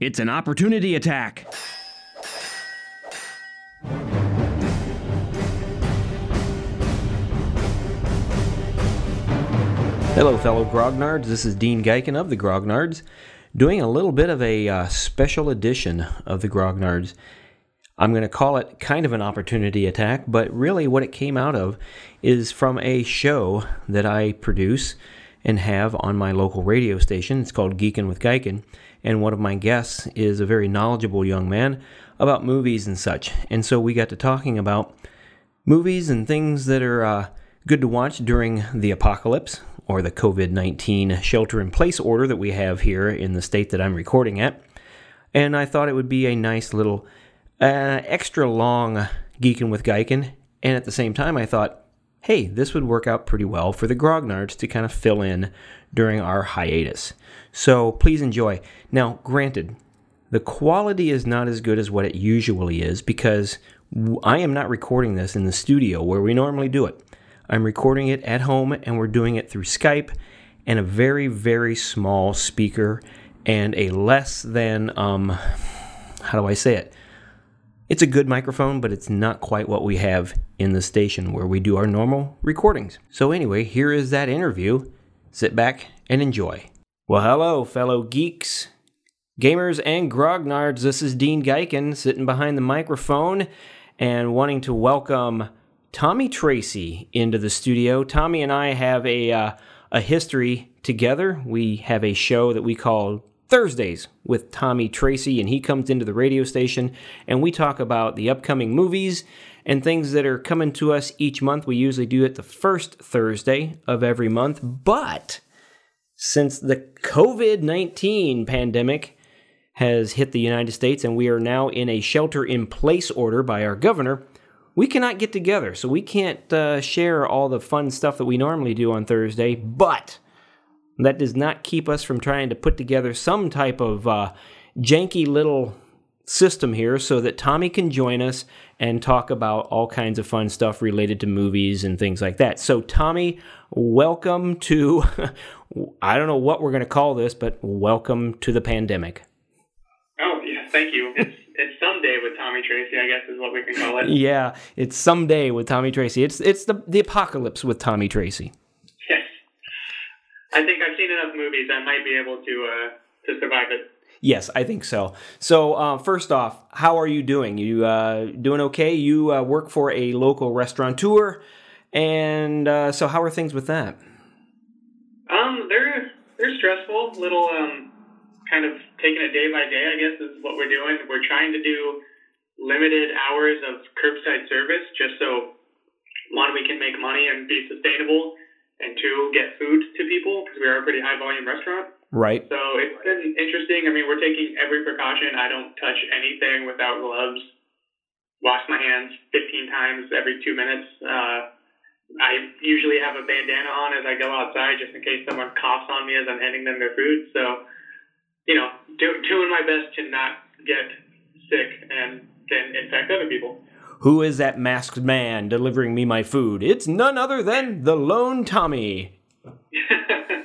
It's an opportunity attack. Hello, fellow grognards. This is Deane Geiken of the Grognards, doing a little bit of a uh, special edition of the Grognards. I'm going to call it kind of an opportunity attack, but really what it came out of is from a show that I produce and have on my local radio station. It's called Geekin' with Geiken, and one of my guests is a very knowledgeable young man about movies and such. And so we got to talking about movies and things that are uh, good to watch during the apocalypse or the COVID 19 shelter in place order that we have here in the state that I'm recording at. And I thought it would be a nice little uh, extra long Geekin' with Geiken. And at the same time, I thought, hey, this would work out pretty well for the Grognards to kind of fill in during our hiatus. So please enjoy. Now, granted, the quality is not as good as what it usually is because I am not recording this in the studio where we normally do it. I'm recording it at home and we're doing it through Skype and a very, very small speaker and a less than, um, how do I say it? It's a good microphone, but it's not quite what we have in the station where we do our normal recordings. So, anyway, here is that interview. Sit back and enjoy. Well, hello, fellow geeks, gamers, and grognards. This is Deane Geiken sitting behind the microphone and wanting to welcome Tommy Tracy into the studio. Tommy and I have a uh, a history together. We have a show that we call Thursdays with Tommy Tracy, and he comes into the radio station and we talk about the upcoming movies and things that are coming to us each month. We usually do it the first Thursday of every month, but since the COVID 19 pandemic has hit the United States and we are now in a shelter in place order by our governor, we cannot get together, so we can't uh, share all the fun stuff that we normally do on Thursday. But that does not keep us from trying to put together some type of uh, janky little system here so that Tommy can join us and talk about all kinds of fun stuff related to movies and things like that. So, Tommy, welcome to, I don't know what we're going to call this, but welcome to the pandemic. Oh, yeah, thank you. It's it's someday with Tommy Tracy, I guess is what we can call it. Yeah, it's someday with Tommy Tracy. It's it's the the apocalypse with Tommy Tracy. Yes, I think I've seen enough movies. I might be able to uh, to survive it. Yes, I think so. So uh, first off, how are you doing? You uh, doing okay? You uh, work for a local restaurateur, and uh, so how are things with that? Um, they're they're stressful. Little um kind of taking it day by day, I guess, is what we're doing. We're trying to do limited hours of curbside service just so one, we can make money and be sustainable, and two, get food to people because we are a pretty high volume restaurant. Right. So it's been interesting. I mean, we're taking every precaution. I don't touch anything without gloves. Wash my hands 15 times every two minutes. Uh, I usually have a bandana on as I go outside just in case someone coughs on me as I'm handing them their food. So you know, do, doing my best to not get sick and then infect other people. Who is that masked man delivering me my food? It's none other than the lone Tommy.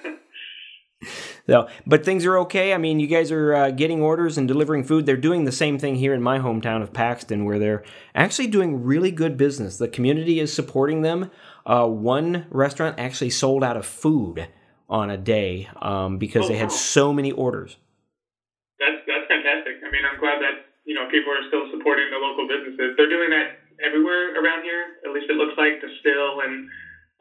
so, but things are okay. I mean, you guys are uh, getting orders and delivering food. They're doing the same thing here in my hometown of Paxton, where they're actually doing really good business. The community is supporting them. Uh, one restaurant actually sold out of food on a day um, because oh, they had wow. so many orders That's that's fantastic. I mean, I'm glad that you know people are still supporting the local businesses. They're doing that everywhere around here. At least it looks like the Still and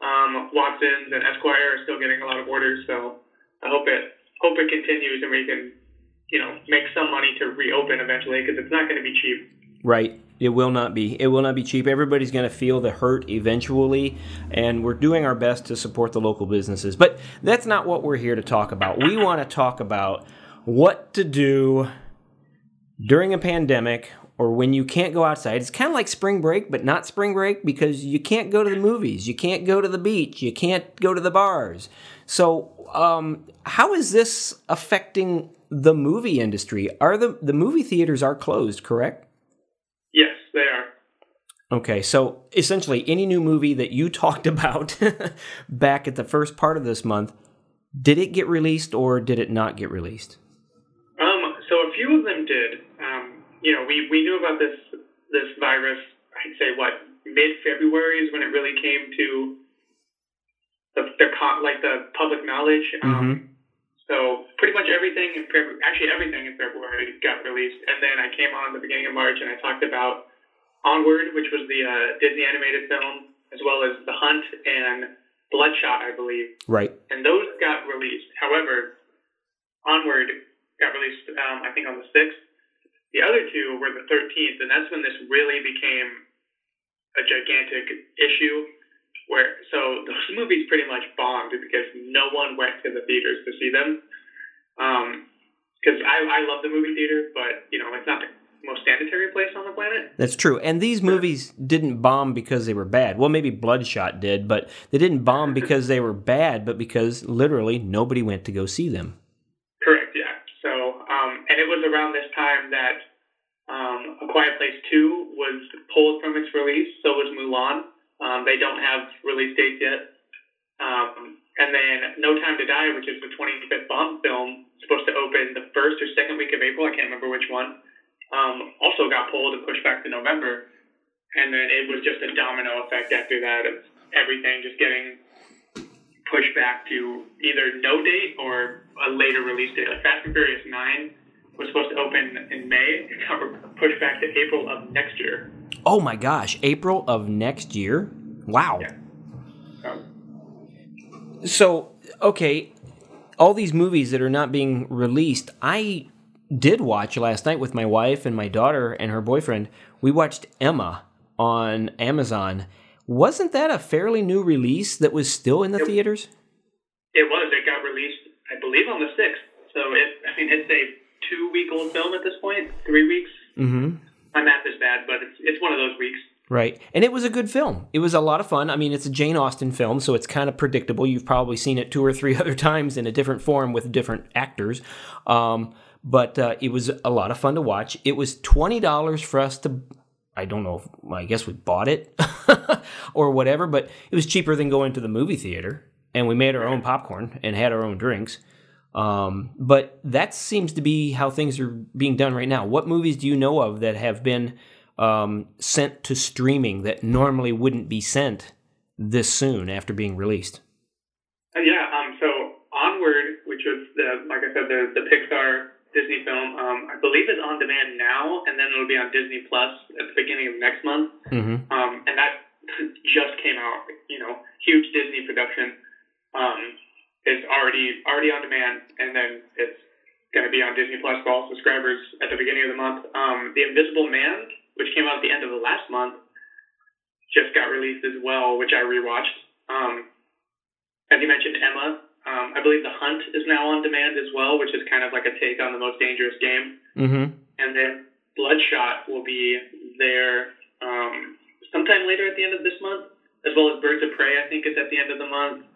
um, Watsons and Esquire are still getting a lot of orders. So I hope it hope it continues and we can you know make some money to reopen eventually because it's not going to be cheap. Right. It will not be. It will not be cheap. Everybody's going to feel the hurt eventually, and we're doing our best to support the local businesses. But that's not what we're here to talk about. We want to talk about what to do during a pandemic or when you can't go outside. It's kind of like spring break, but not spring break because you can't go to the movies, you can't go to the beach, you can't go to the bars. So, um, how is this affecting the movie industry? Are the the movie theaters are closed, correct? Yes, they are. Okay, so essentially, any new movie that you talked about back at the first part of this month, did it get released or did it not get released? You know, we, we knew about this this virus. I'd say what mid February is when it really came to the, the like the public knowledge. Um, Mm-hmm. So pretty much everything in February, actually everything in February got released, and then I came on the beginning of March and I talked about Onward, which was the uh, Disney animated film, as well as The Hunt and Bloodshot, I believe, Right. and those got released. However, Onward got released, um, I think, on the sixth. The other two were the thirteenth, and that's when this really became a gigantic issue where so those movies pretty much bombed because no one went to the theaters to see them. Um, because I, I love the movie theater, but you know it's not the most sanitary place on the planet. That's true. And these movies didn't bomb because they were bad. Well, maybe Bloodshot did, but they didn't bomb because they were bad, but because literally nobody went to go see them. That um, A Quiet Place Two was pulled from its release. So was Mulan. Um, they don't have release dates yet. Um, and then No Time to Die, which is the 25th Bond film, supposed to open the first or second week of April. I can't remember which one. Um, also got pulled and pushed back to November. And then it was just a domino effect after that of everything just getting pushed back to either no date or a later release date. Like Fast and Furious 9 was supposed to open in May. It got pushed back to April of next year. Oh my gosh, April of next year? Wow. Yeah. Um, So, okay, all these movies that are not being released, I did watch last night with my wife and my daughter and her boyfriend. We watched Emma on Amazon. Wasn't that a fairly new release that was still in the theaters? It was. It got released, I believe, on the sixth. So it, I mean, it's a two-week-old film at this point, three weeks. Mm-hmm. My math is bad, but it's it's one of those weeks. Right. And it was a good film. It was a lot of fun. I mean, it's a Jane Austen film, so it's kind of predictable. You've probably seen it two or three other times in a different form with different actors. Um, but uh, it was a lot of fun to watch. It was $20 for us to, I don't know, if, I guess we bought it or whatever, but it was cheaper than going to the movie theater. And we made our own popcorn and had our own drinks. Um, but that seems to be how things are being done right now. What movies do you know of that have been um, sent to streaming that normally wouldn't be sent this soon after being released? Uh, yeah. Um. So Onward, which was the like I said, the the Pixar Disney film, um, I believe is on demand now, and then it'll be on Disney Plus at the beginning of next month. Mm-hmm. Um, and that just came out. You know, huge Disney production. Is already already on demand, and then it's going to be on Disney Plus for all subscribers at the beginning of the month. Um, the Invisible Man, which came out at the end of the last month, just got released as well, which I rewatched. Um, as you mentioned, Emma. Um, I believe The Hunt is now on demand as well, which is kind of like a take on the most dangerous game. Mm-hmm. And then Bloodshot will be there um, sometime later at the end of this month, as well as Birds of Prey. I think is at the end of the month,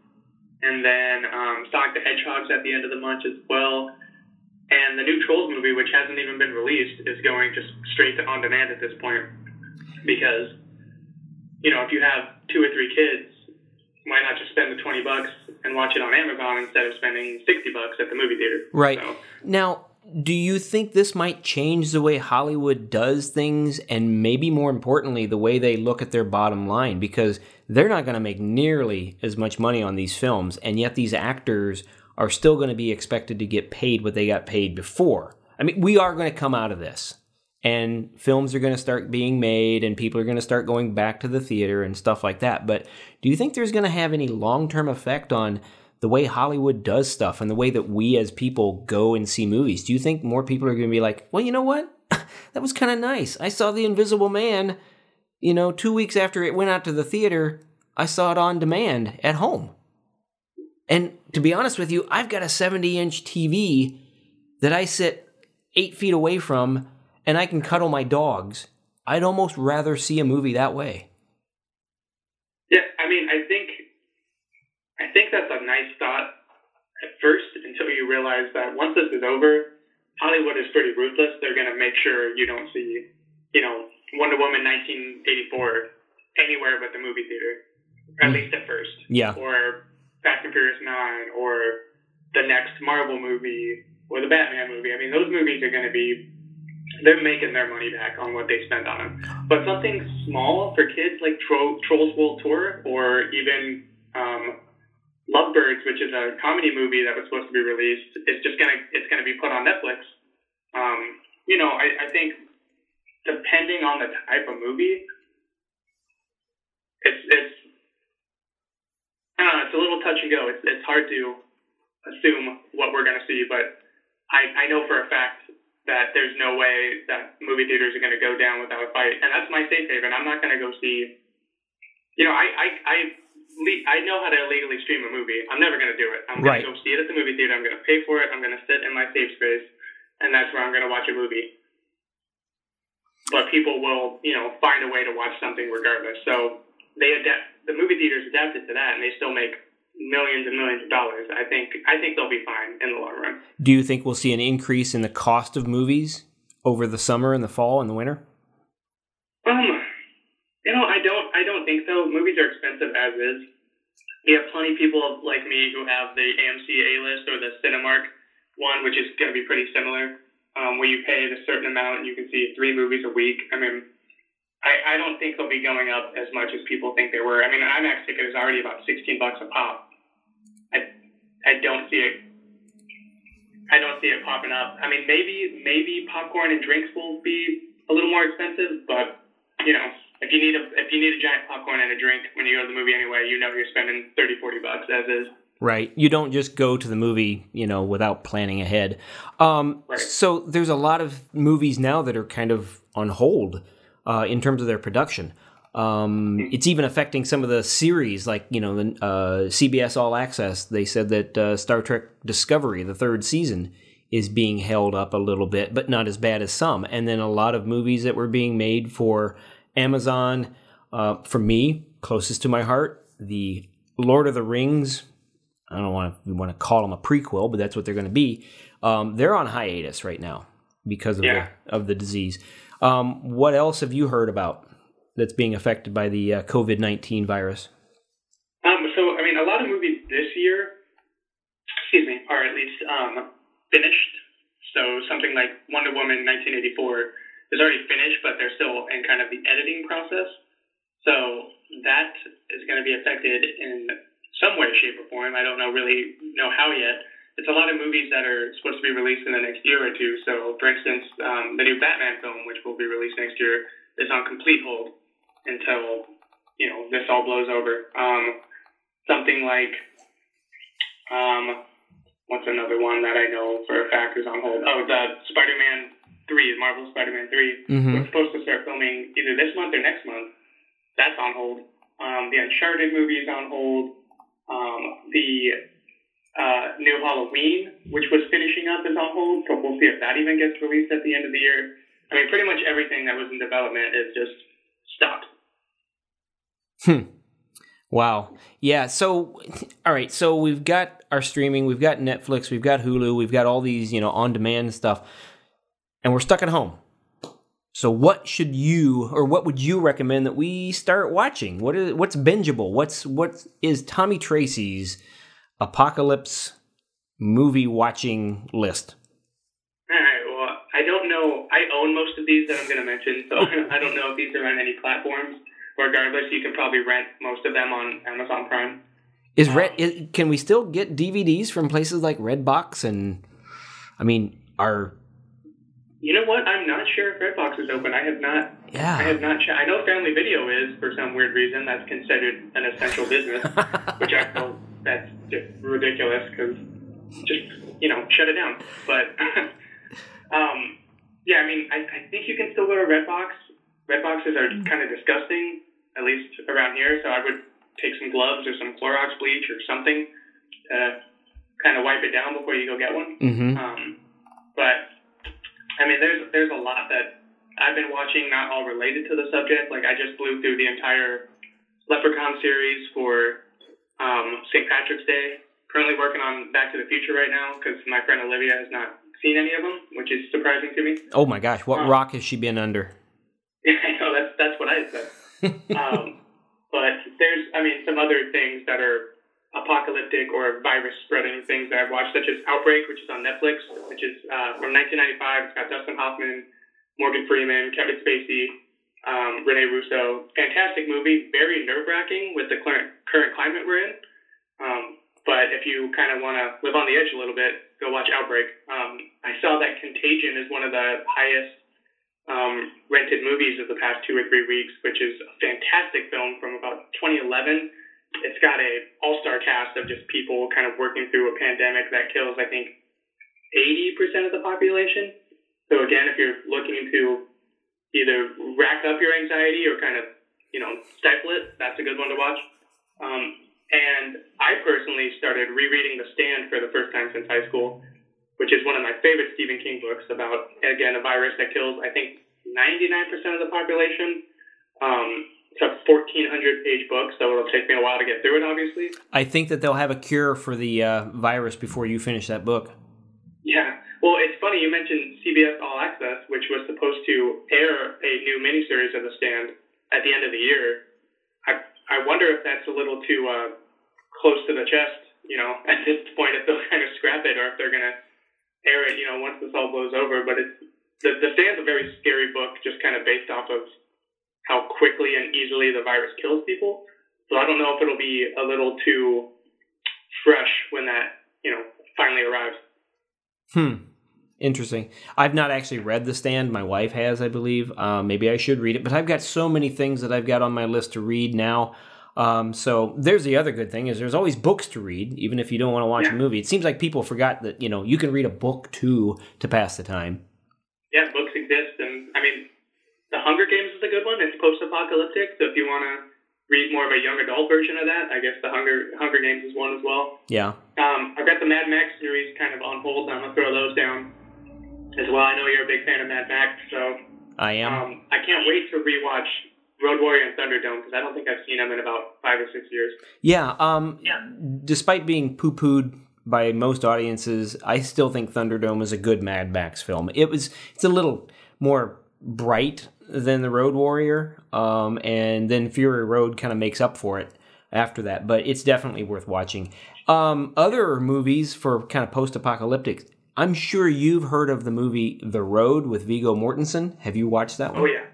and then um, Sonic the Hedgehog's at the end of the month as well. And the new Trolls movie, which hasn't even been released, is going just straight to on demand at this point because you know if you have two or three kids, why not just spend the twenty bucks and watch it on Amazon instead of spending sixty bucks at the movie theater? Right. So, Now, do you think this might change the way Hollywood does things and maybe more importantly, the way they look at their bottom line? Because they're not going to make nearly as much money on these films, and yet these actors are still going to be expected to get paid what they got paid before. I mean, we are going to come out of this, and films are going to start being made, and people are going to start going back to the theater and stuff like that. But do you think there's going to have any long term effect on the way Hollywood does stuff and the way that we as people go and see movies? Do you think more people are going to be like, well, you know what? that was kind of nice. I saw The Invisible Man, you know, two weeks after it went out to the theater, I saw it on demand at home. And to be honest with you, I've got a 70 inch TV that I sit eight feet away from and I can cuddle my dogs. I'd almost rather see a movie that way. Yeah, I mean, I think, I think that's a nice thought at first until you realize that once this is over, Hollywood is pretty ruthless. They're going to make sure you don't see, you know, Wonder Woman 1984 anywhere but the movie theater, at Mm. least at first. Yeah. Or Fast and Furious 9, or the next Marvel movie, or the Batman movie. I mean, those movies are going to be they're making their money back on what they spent on them. But something small for kids like Tro- Trolls World Tour or even um, Lovebirds, which is a comedy movie that was supposed to be released, is just gonna it's gonna be put on Netflix. Um, you know, I, I think depending on the type of movie, it's it's I don't know, it's a little touch and go. It's it's hard to assume what we're gonna see, but I I know for a fact that there's no way that movie theaters are to go down without a fight, and that's my safe haven. I'm not to go see. You know, I I I, I know how to illegally stream a movie. I'm never going to do it. I'm going Right. to go see it at the movie theater. I'm going to pay for it. I'm going to sit in my safe space, and that's where I'm going to watch a movie. But people will, you know, find a way to watch something regardless. So they adapt. The movie theaters adapted to that, and they still make millions and millions of dollars. I think I think they'll be fine in the long run. Do you think we'll see an increase in the cost of movies over the summer and the fall and the winter? Um, you know, I don't, I don't think so. Movies are expensive as is. We have plenty of people like me who have the AMC A list or the Cinemark one, which is going to be pretty similar, um, where you pay a certain amount and you can see three movies a week. I mean, I, I don't think they'll be going up as much as people think they were. I mean, an IMAX ticket is already about sixteen bucks a pop. I, I don't see it. I don't see it popping up. I mean, maybe maybe popcorn and drinks will be a little more expensive, but you know, if you need a if you need a giant popcorn and a drink when you go to the movie anyway, you know you're spending 30, 40 bucks as is. Right. You don't just go to the movie, you know, without planning ahead. Um, Right. So there's a lot of movies now that are kind of on hold uh, in terms of their production. Um, it's even affecting some of the series, like you know, the uh, CBS All Access. They said that uh, Star Trek Discovery, the third season, is being held up a little bit, but not as bad as some. And then a lot of movies that were being made for Amazon. Uh, for me, closest to my heart, the Lord of the Rings I don't want to want to call them a prequel, but that's what they're going to be. Um, they're on hiatus right now because of Yeah. the of the disease. Um, what else have you heard about that's being affected by the uh, COVID nineteen virus? Um, so I mean, a lot of movies this year, excuse me, are at least um, finished. So something like Wonder Woman 1984 is already finished, but they're still in kind of the editing process. So that is going to be affected in some way, shape, or form. I don't know really know how yet. It's a lot of movies that are supposed to be released in the next year or two. So, for instance, um, the new Batman film, which will be released next year, is on complete hold until you know this all blows over. Um, something like um, what's another one that I know for a fact is on hold? Oh, the Spider-Man three, Marvel Spider-Man 3 Mhm. We're supposed to start filming either this month or next month. That's on hold. Um, the Uncharted movie is on hold. Um, the uh, new Halloween, which was finishing up, is on hold. So we'll see if that even gets released at the end of the year. I mean, pretty much everything that was in development is just stopped. Hmm. Wow. Yeah. So, all right. So we've got our streaming, we've got Netflix, we've got Hulu, we've got all these, you know, on demand stuff, and we're stuck at home. So, what should you, or what would you recommend that we start watching? What is what's bingeable? What's what is Tommy Tracy's apocalypse movie watching list? All right. Well, I don't know. I own most of these that I'm going to mention, so I don't know if these are on any platforms. Regardless, you can probably rent most of them on Amazon Prime. Is Red? Um, is, can we still get DVDs from places like Redbox? And I mean, are You know what? I'm not sure if Redbox is open. I have not. Yeah. I have not. Che- I know Family Video is for some weird reason. That's considered an essential business, which I feel that's just ridiculous because just you know shut it down. But um, yeah, I mean, I, I think you can still go to Redbox. Redboxes are kind of disgusting, at least around here. So I would take some gloves or some Clorox bleach or something to kind of wipe it down before you go get one. mm-hmm. Um, but I mean, there's there's a lot that I've been watching, not all related to the subject. Like I just blew through the entire Leprechaun series for um, St. Patrick's Day. Currently working on Back to the Future right now because my friend Olivia has not seen any of them, which is surprising to me. Oh my gosh, what Um, rock has she been under? I know that's that's what I said. um, but there's, I mean, some other things that are apocalyptic or virus spreading things that I've watched, such as Outbreak, which is on Netflix, which is uh, from 1995. It's got Dustin Hoffman, Morgan Freeman, Kevin Spacey, um, Rene Russo. Fantastic movie, very nerve wracking with the current current climate we're in. Um, but if you kind of want to live on the edge a little bit, go watch Outbreak. Um, I saw that Contagion is one of the highest um, rented movies of the past two or three weeks, which is a fantastic film from about 2011. It's got a all-star cast of just people kind of working through a pandemic that kills, I think, 80% of the population. So again, if you're looking to either rack up your anxiety or kind of, you know, stifle it, that's a good one to watch. Um, and I personally started rereading The Stand for the first time since high school, which is one of my favorite Stephen King books about, again, a virus that kills, I think, 99% of the population. Um, it's a 1,400 page book, so it'll take me a while to get through it, obviously. I think that they'll have a cure for the uh, virus before you finish that book. Yeah. Well, it's funny you mentioned CBS All Access, which was supposed to air a new miniseries of The Stand at the end of the year. I I wonder if that's a little too uh, close to the chest, you know, at this point, if they'll kind of scrap it or if they're gonna air it, you know, once this all blows over. But it's the the Stand's a very scary book, just kind of based off of how quickly and easily the virus kills people. So I don't know if it'll be a little too fresh when that you know finally arrives. Hmm. Interesting. I've not actually read The Stand. My wife has, I believe. Um, maybe I should read it, but I've got so many things that I've got on my list to read now. Um, so there's the other good thing is there's always books to read, even if you don't want to watch Yeah. a movie. It seems like people forgot that you know you can read a book too to pass the time. Yeah, books exist, and I mean, The Hunger Games is a good one. It's post-apocalyptic, so if you want to read more of a young adult version of that, I guess The Hunger Hunger Games is one as well. Yeah. Um, I've got the Mad Max series kind of on hold. I'm gonna throw those down as well. I know you're a big fan of Mad Max, so I am. um, I can't wait to rewatch Road Warrior and Thunderdome because I don't think I've seen them in about five or six years. Yeah, um, Yeah. despite being poo pooed by most audiences, I still think Thunderdome is a good Mad Max film. It was, it's a little more bright than The Road Warrior, um, and then Fury Road kind of makes up for it after that, but it's definitely worth watching. Um, other movies for kind of post apocalyptic, I'm sure you've heard of the movie The Road with Viggo Mortensen. Have you watched that one? Oh yeah,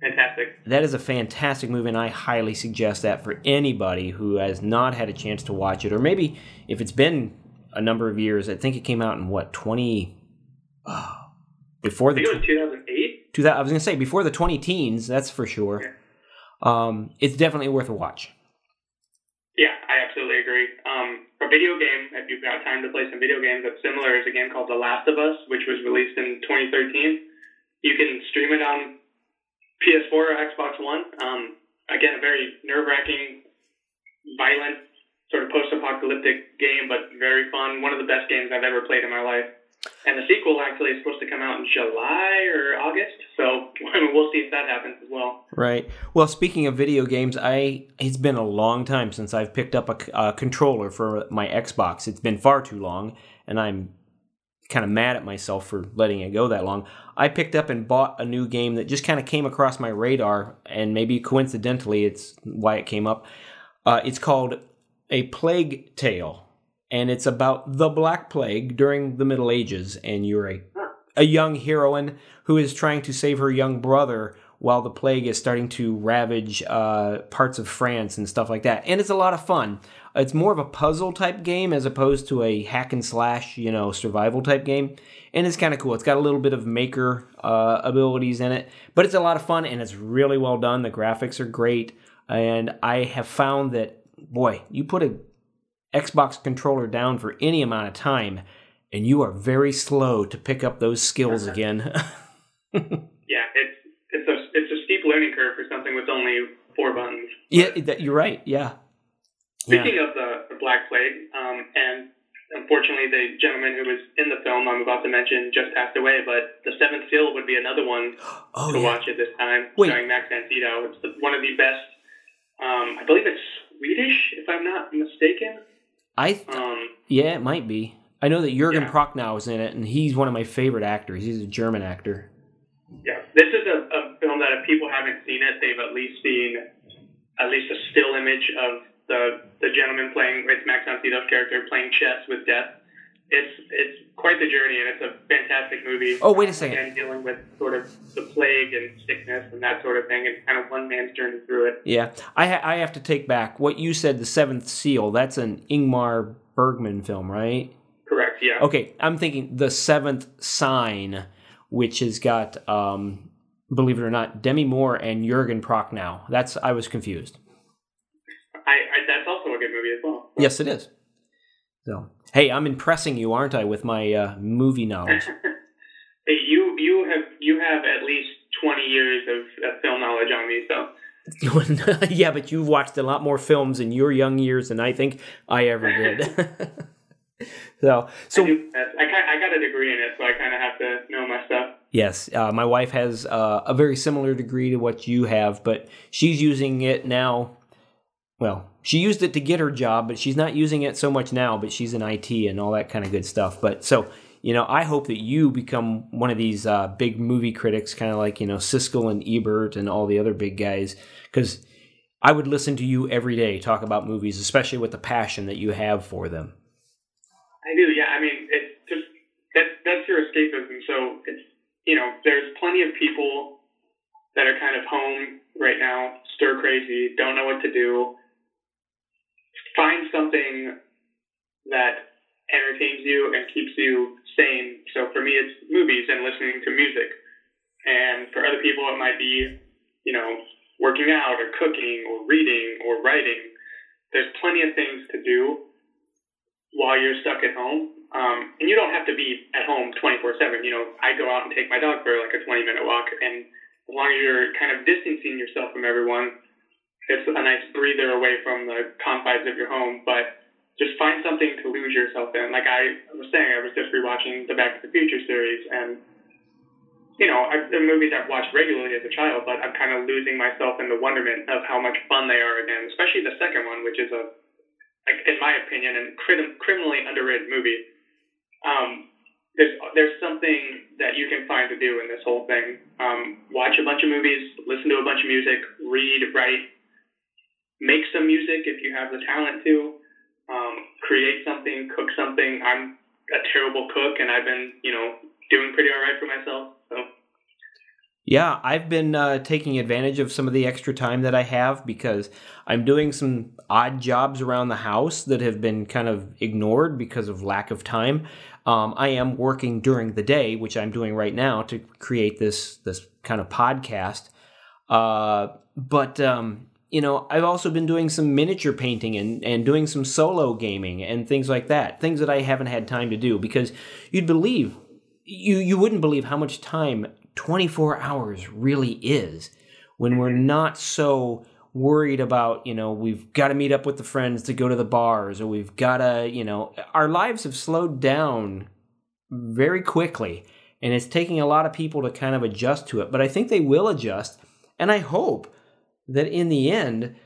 fantastic. That is a fantastic movie, and I highly suggest that for anybody who has not had a chance to watch it, or maybe if it's been a number of years. I think it came out in what twenty uh, before I the think it was 2008. Two thousand. I was gonna say before the twenty teens. That's for sure. Um, it's definitely worth a watch. Yeah, I absolutely agree. Um, for video game, if you've got time to play some video games that's similar, is a game called The Last of Us, which was released in 2013. You can stream it on PS4 or Xbox One. Um, again, a very nerve-wracking, violent, sort of post-apocalyptic game, but very fun. One of the best games I've ever played in my life. And the sequel actually is supposed to come out in July or August, so we'll see if that happens as well. Right. Well, speaking of video games, I it's been a long time since I've picked up a controller for my Xbox. It's been far too long, and I'm kind of mad at myself for letting it go that long. I picked up and bought a new game that just kind of came across my radar, and maybe coincidentally, it's why it came up. Uh, it's called A Plague Tale, and it's about the Black Plague during the Middle Ages, and you're a a young heroine who is trying to save her young brother while the plague is starting to ravage uh, parts of France and stuff like that. And it's a lot of fun. It's more of a puzzle type game as opposed to a hack and slash, you know, survival type game. And it's kind of cool. It's got a little bit of maker uh, abilities in it, but it's a lot of fun and it's really well done. The graphics are great. And I have found that, boy, you put a Xbox controller down for any amount of time, and you are very slow to pick up those skills again. Yeah, it's it's a it's a steep learning curve for something with only four buttons. yeah, that, you're right. Yeah. Yeah. Speaking of the, the Black Plague, um, and unfortunately the gentleman who was in the film I'm about to mention just passed away, but The Seventh Seal would be another one Oh to yeah. watch at this time, Wait. starring Max Antito. It's the, one of the best. Um, I believe it's Swedish, if I'm not mistaken. I th- Um, yeah, it might be. I know that Jurgen Yeah. Prochnow is in it, and he's one of my favorite actors. He's a German actor. yeah, this is a, a film that if people haven't seen it, they've at least seen at least a still image of the the gentleman playing it's Max Antito's character playing chess with death. It's it's quite the journey, and it's a fantastic movie. Oh, wait a second. And dealing with sort of the plague and sickness and that sort of thing, and kind of one man's journey through it. Yeah, I ha- I have to take back what you said. The Seventh Seal. That's an Ingmar Bergman film, right? Correct. Yeah. Okay, I'm thinking the Seventh Sign, which has got, um, believe it or not, Demi Moore and Jurgen Prochnow. That's I was confused. I, I that's also a good movie as well. Yes, it is. So, hey, I'm impressing you, aren't I, with my uh, movie knowledge? hey, you you have you have at least twenty years of, of film knowledge on me, so. yeah, but you've watched a lot more films in your young years than I think I ever did. so, so I, do, I, I got a degree in it, so I kind of have to know my stuff. Yes, uh, my wife has uh, a very similar degree to what you have, but she's using it now. Well, she used it to get her job, but she's not using it so much now. But she's in IT and all that kind of good stuff. But so you know, I hope that you become one of these uh, big movie critics, kind of like you know Siskel and Ebert and all the other big guys, because I would listen to you every day talk about movies, especially with the passion that you have for them. I do, yeah. I mean, it's just that's that's your escapism. So it's you know, there's plenty of people that are kind of home right now, stir crazy, don't know what to do find something that entertains you and keeps you sane. So for me, it's movies and listening to music. And for other people, it might be, you know, working out or cooking or reading or writing. There's plenty of things to do while you're stuck at home. Um, and you don't have to be at home 24 7. You know, I go out and take my dog for like a 20 minute walk. And as long as you're kind of distancing yourself from everyone, it's a nice breather away from the confines of your home, but just find something to lose yourself in. Like I was saying, I was just rewatching the Back to the Future series, and you know, I, the movies I've watched regularly as a child, but I'm kind of losing myself in the wonderment of how much fun they are again. Especially the second one, which is a, like in my opinion, a crim- criminally underrated movie. Um, there's there's something that you can find to do in this whole thing. Um, watch a bunch of movies, listen to a bunch of music, read, write, make some music if you have the talent to. Um, create something, cook something. I'm a terrible cook, and I've been, you know, doing pretty all right for myself. So. Yeah, I've been uh, taking advantage of some of the extra time that I have because I'm doing some odd jobs around the house that have been kind of ignored because of lack of time. Um, I am working during the day, which I'm doing right now to create this this kind of podcast. Uh, but um, you know, I've also been doing some miniature painting and, and doing some solo gaming and things like that. Things that I haven't had time to do because you'd believe you you wouldn't believe how much time 24 hours really is when we're mm-hmm. not so worried about, you know, we've got to meet up with the friends to go to the bars or we've got to, you know, our lives have slowed down very quickly and it's taking a lot of people to kind of adjust to it, but I think they will adjust and I hope that in the end,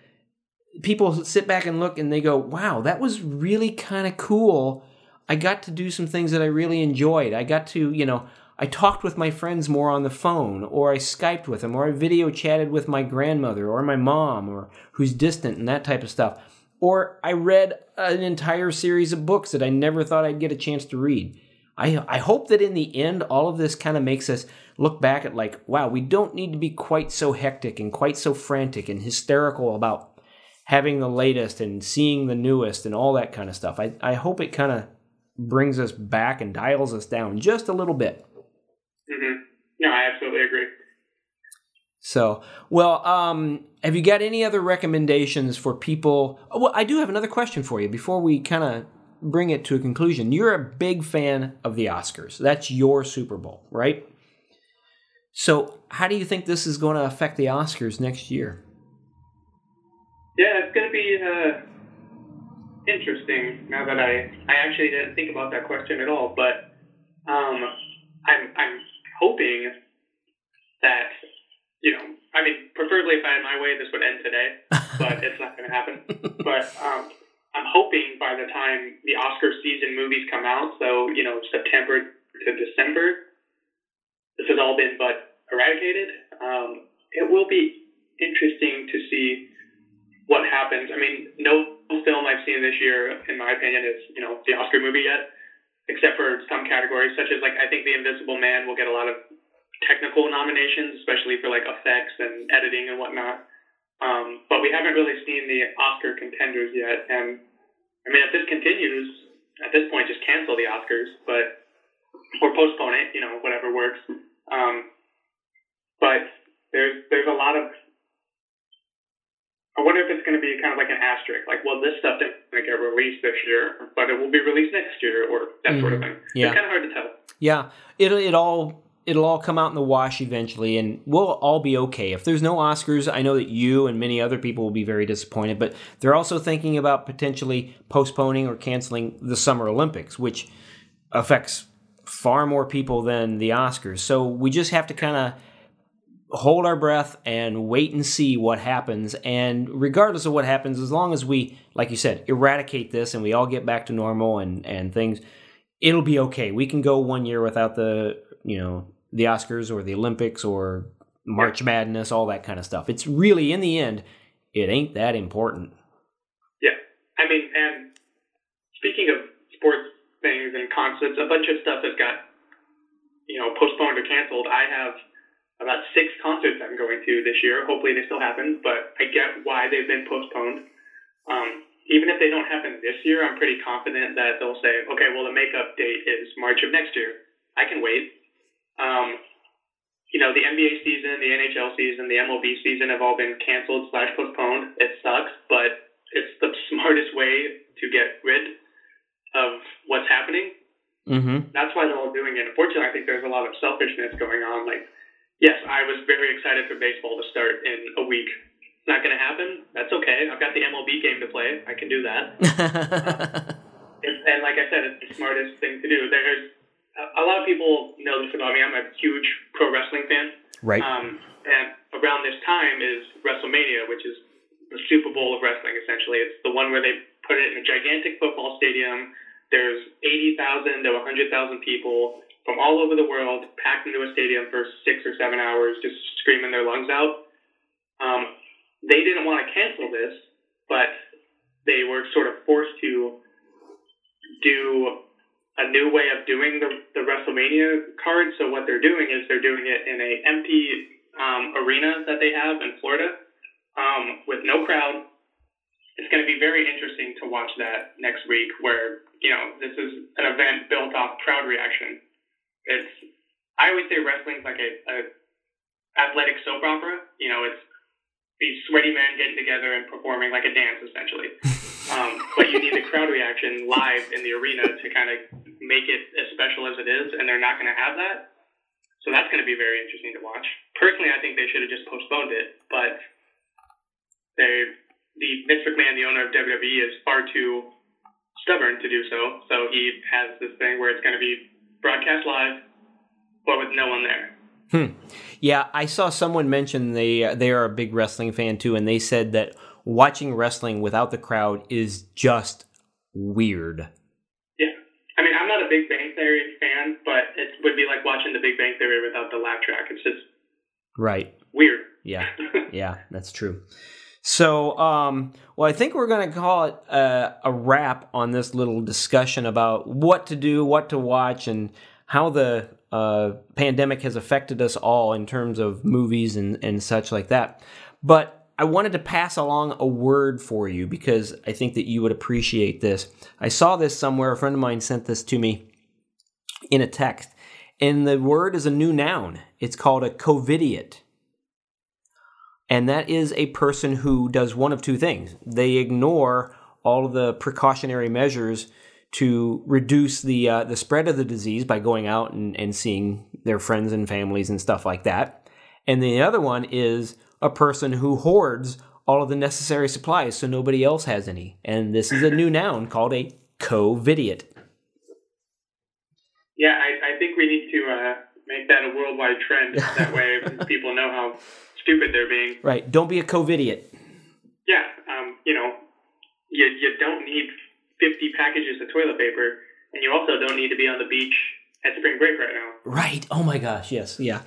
people sit back and look and they go, wow, that was really kind of cool. I got to do some things that I really enjoyed. I got to, you know, I talked with my friends more on the phone, or I Skyped with them, or I video chatted with my grandmother or my mom, or who's distant and that type of stuff. Or I read an entire series of books that I never thought I'd get a chance to read. I, I hope that in the end, all of this kind of makes us look back at like, wow, we don't need to be quite so hectic and quite so frantic and hysterical about having the latest and seeing the newest and all that kind of stuff. I, I hope it kind of brings us back and dials us down just a little bit. Mm-hmm. No, I absolutely agree. So, well, um, have you got any other recommendations for people? Oh, well, I do have another question for you before we kind of bring it to a conclusion. You're a big fan of the Oscars. That's your Super Bowl, right? So, how do you think this is going to affect the Oscars next year? Yeah, it's going to be uh, interesting. Now that I I actually didn't think about that question at all, but um, I'm I'm hoping that you know, I mean, preferably if I had my way, this would end today, but it's not going to happen. But um, I'm hoping by the time the Oscar season movies come out, so you know September to December, this has all been but eradicated. Um, it will be interesting to see what happens. I mean, no film I've seen this year, in my opinion, is you know the Oscar movie yet. except for some categories, such as like I think The Invisible Man will get a lot of technical nominations, especially for like effects and editing and whatnot. Um, but we haven't really seen the Oscar contenders yet. And I mean, if this continues, at this point, just cancel the Oscars, but or postpone it. You know, whatever works. Um, but there's there's a lot of I wonder if it's going to be kind of like an asterisk, like, well, this stuff didn't get released this year, but it will be released next year, or that mm-hmm. sort of mm-hmm. thing. Yeah. It's kind of hard to tell. Yeah, it it all it'll all come out in the wash eventually, and we'll all be okay. If there's no Oscars, I know that you and many other people will be very disappointed, but they're also thinking about potentially postponing or canceling the Summer Olympics, which affects far more people than the Oscars. So we just have to kind of hold our breath and wait and see what happens. And regardless of what happens, as long as we, like you said, eradicate this and we all get back to normal and, and things, it'll be okay. We can go one year without the, you know, the Oscars or the Olympics or March Madness, all that kind of stuff. It's really, in the end, it ain't that important. Yeah. I mean, and speaking of things and concerts, a bunch of stuff has got, you know, postponed or canceled. I have about six concerts I'm going to this year. Hopefully they still happen, but I get why they've been postponed. Um, even if they don't happen this year, I'm pretty confident that they'll say, okay, well, the makeup date is March of next year. I can wait. Um, you know, the NBA season, the NHL season, the MLB season have all been canceled slash postponed. It sucks, but it's the smartest way to get rid of what's happening. Mm-hmm. That's why they're all doing it. Unfortunately, I think there's a lot of selfishness going on. Like, yes, I was very excited for baseball to start in a week. It's not going to happen. That's okay. I've got the MLB game to play. I can do that. and, and like I said, it's the smartest thing to do. There's a lot of people know this about me. I'm a huge pro wrestling fan. Right. Um, and around this time is WrestleMania, which is the Super Bowl of wrestling. Essentially, it's the one where they put it in a gigantic football stadium. There's 80,000 to 100,000 people from all over the world packed into a stadium for six or seven hours, just screaming their lungs out. Um, they didn't want to cancel this, but they were sort of forced to do a new way of doing the, the WrestleMania card. So what they're doing is they're doing it in a empty um, arena that they have in Florida um, with no crowd. It's going to be very interesting to watch that next week, where you know this is an event built off crowd reaction it's I always say wrestling's like a, a athletic soap opera. You know, it's these sweaty men getting together and performing like a dance essentially. um, but you need the crowd reaction live in the arena to kind of make it as special as it is, and they're not going to have that. So that's going to be very interesting to watch. Personally, I think they should have just postponed it, but they, the Vince McMahon, the owner of WWE, is far too stubborn to do so. So he has this thing where it's going to be broadcast live, but with no one there. Hmm. Yeah, I saw someone mention they uh, they are a big wrestling fan too, and they said that watching wrestling without the crowd is just weird. Yeah, I mean, I'm not a Big Bang Theory fan, but it would be like watching The Big Bang Theory without the laugh track. It's just right weird. Yeah, yeah, that's true. So, um, well, I think we're going to call it a, a, wrap on this little discussion about what to do, what to watch, and how the uh, pandemic has affected us all in terms of movies and, and such like that. But I wanted to pass along a word for you because I think that you would appreciate this. I saw this somewhere. A friend of mine sent this to me in a text, and the word is a new noun. It's called a covidiot and that is a person who does one of two things. They ignore all of the precautionary measures to reduce the uh, the spread of the disease by going out and, and seeing their friends and families and stuff like that. And the other one is a person who hoards all of the necessary supplies so nobody else has any. And this is a new noun called a covidiot. Yeah, I, I think we need to uh, make that a worldwide trend. That way people know how stupid they're being. Right. Don't be a COVIDiot. Yeah. Um, you know, you, you don't need 50 packages of toilet paper, and you also don't need to be on the beach at spring break right now. Right. Oh my gosh. Yes. Yeah.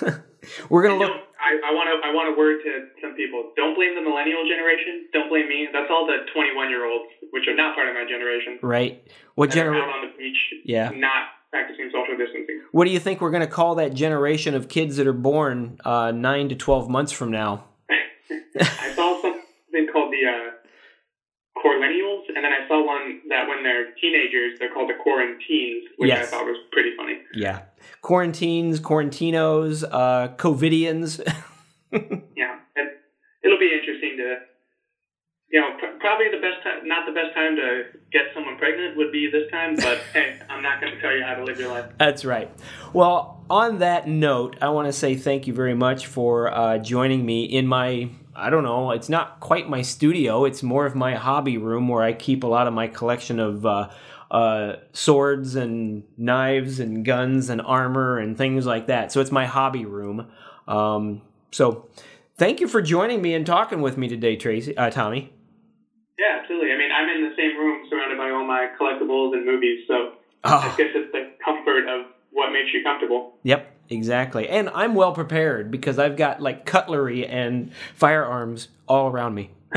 We're gonna look. I, want to I want to word to some people. Don't blame the millennial generation. Don't blame me. That's all the 21 year olds, which are not part of my generation. Right. What generation? out on the beach, Yeah. not practicing social distancing. What do you think we're going to call that generation of kids that are born uh, nine to twelve months from now? I saw something called the uh, Corlennials, and then I saw one that when they're teenagers, they're called the Quarantines, which Yes. I thought was pretty funny. Yeah. Quarantines, quarantinos, uh, covidians. Yeah, and it'll be interesting to, you know, pr- probably the best time, not the best time to get someone pregnant would be this time, but hey, I'm not going to tell you how to live your life. That's right. Well, on that note, I want to say thank you very much for uh, joining me in my. I don't know. It's not quite my studio. It's more of my hobby room where I keep a lot of my collection of uh, uh, swords and knives and guns and armor and things like that. So it's my hobby room. Um, so thank you for joining me and talking with me today, Tracy, uh, Tommy. Yeah, absolutely. I mean, I'm in the same room surrounded by all my collectibles and movies, so I Oh, guess it's the comfort of what makes you comfortable. yep, exactly. And I'm well prepared because I've got like cutlery and firearms all around me.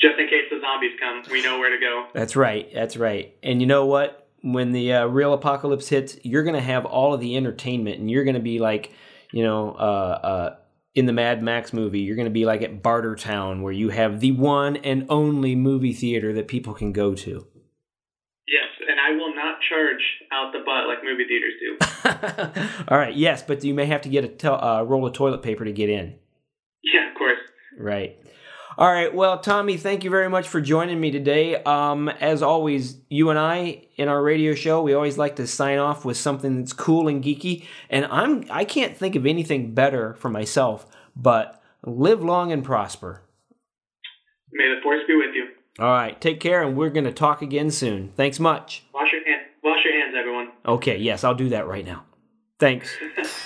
Just in case the zombies come, we know where to go. That's right. That's right. And you know what? When the uh, real apocalypse hits, you're going to have all of the entertainment, and you're going to be like, you know, uh, uh, in the Mad Max movie, you're going to be like at Bartertown, where you have the one and only movie theater that people can go to. Yes, and I will not charge out the butt like movie theaters do. all right. Yes, but you may have to get a to- uh, roll of toilet paper to get in. Yeah, of course. Right. All right. Well, Tommy, thank you very much for joining me today. Um, as always, you and I in our radio show, we always like to sign off with something that's cool and geeky. And I'm I can't think of anything better for myself, but live long and prosper. May the force be with you. All right. Take care, and we're going to talk again soon. Thanks much. Wash your hands. Wash your hands, everyone. Okay. Yes, I'll do that right now. Thanks.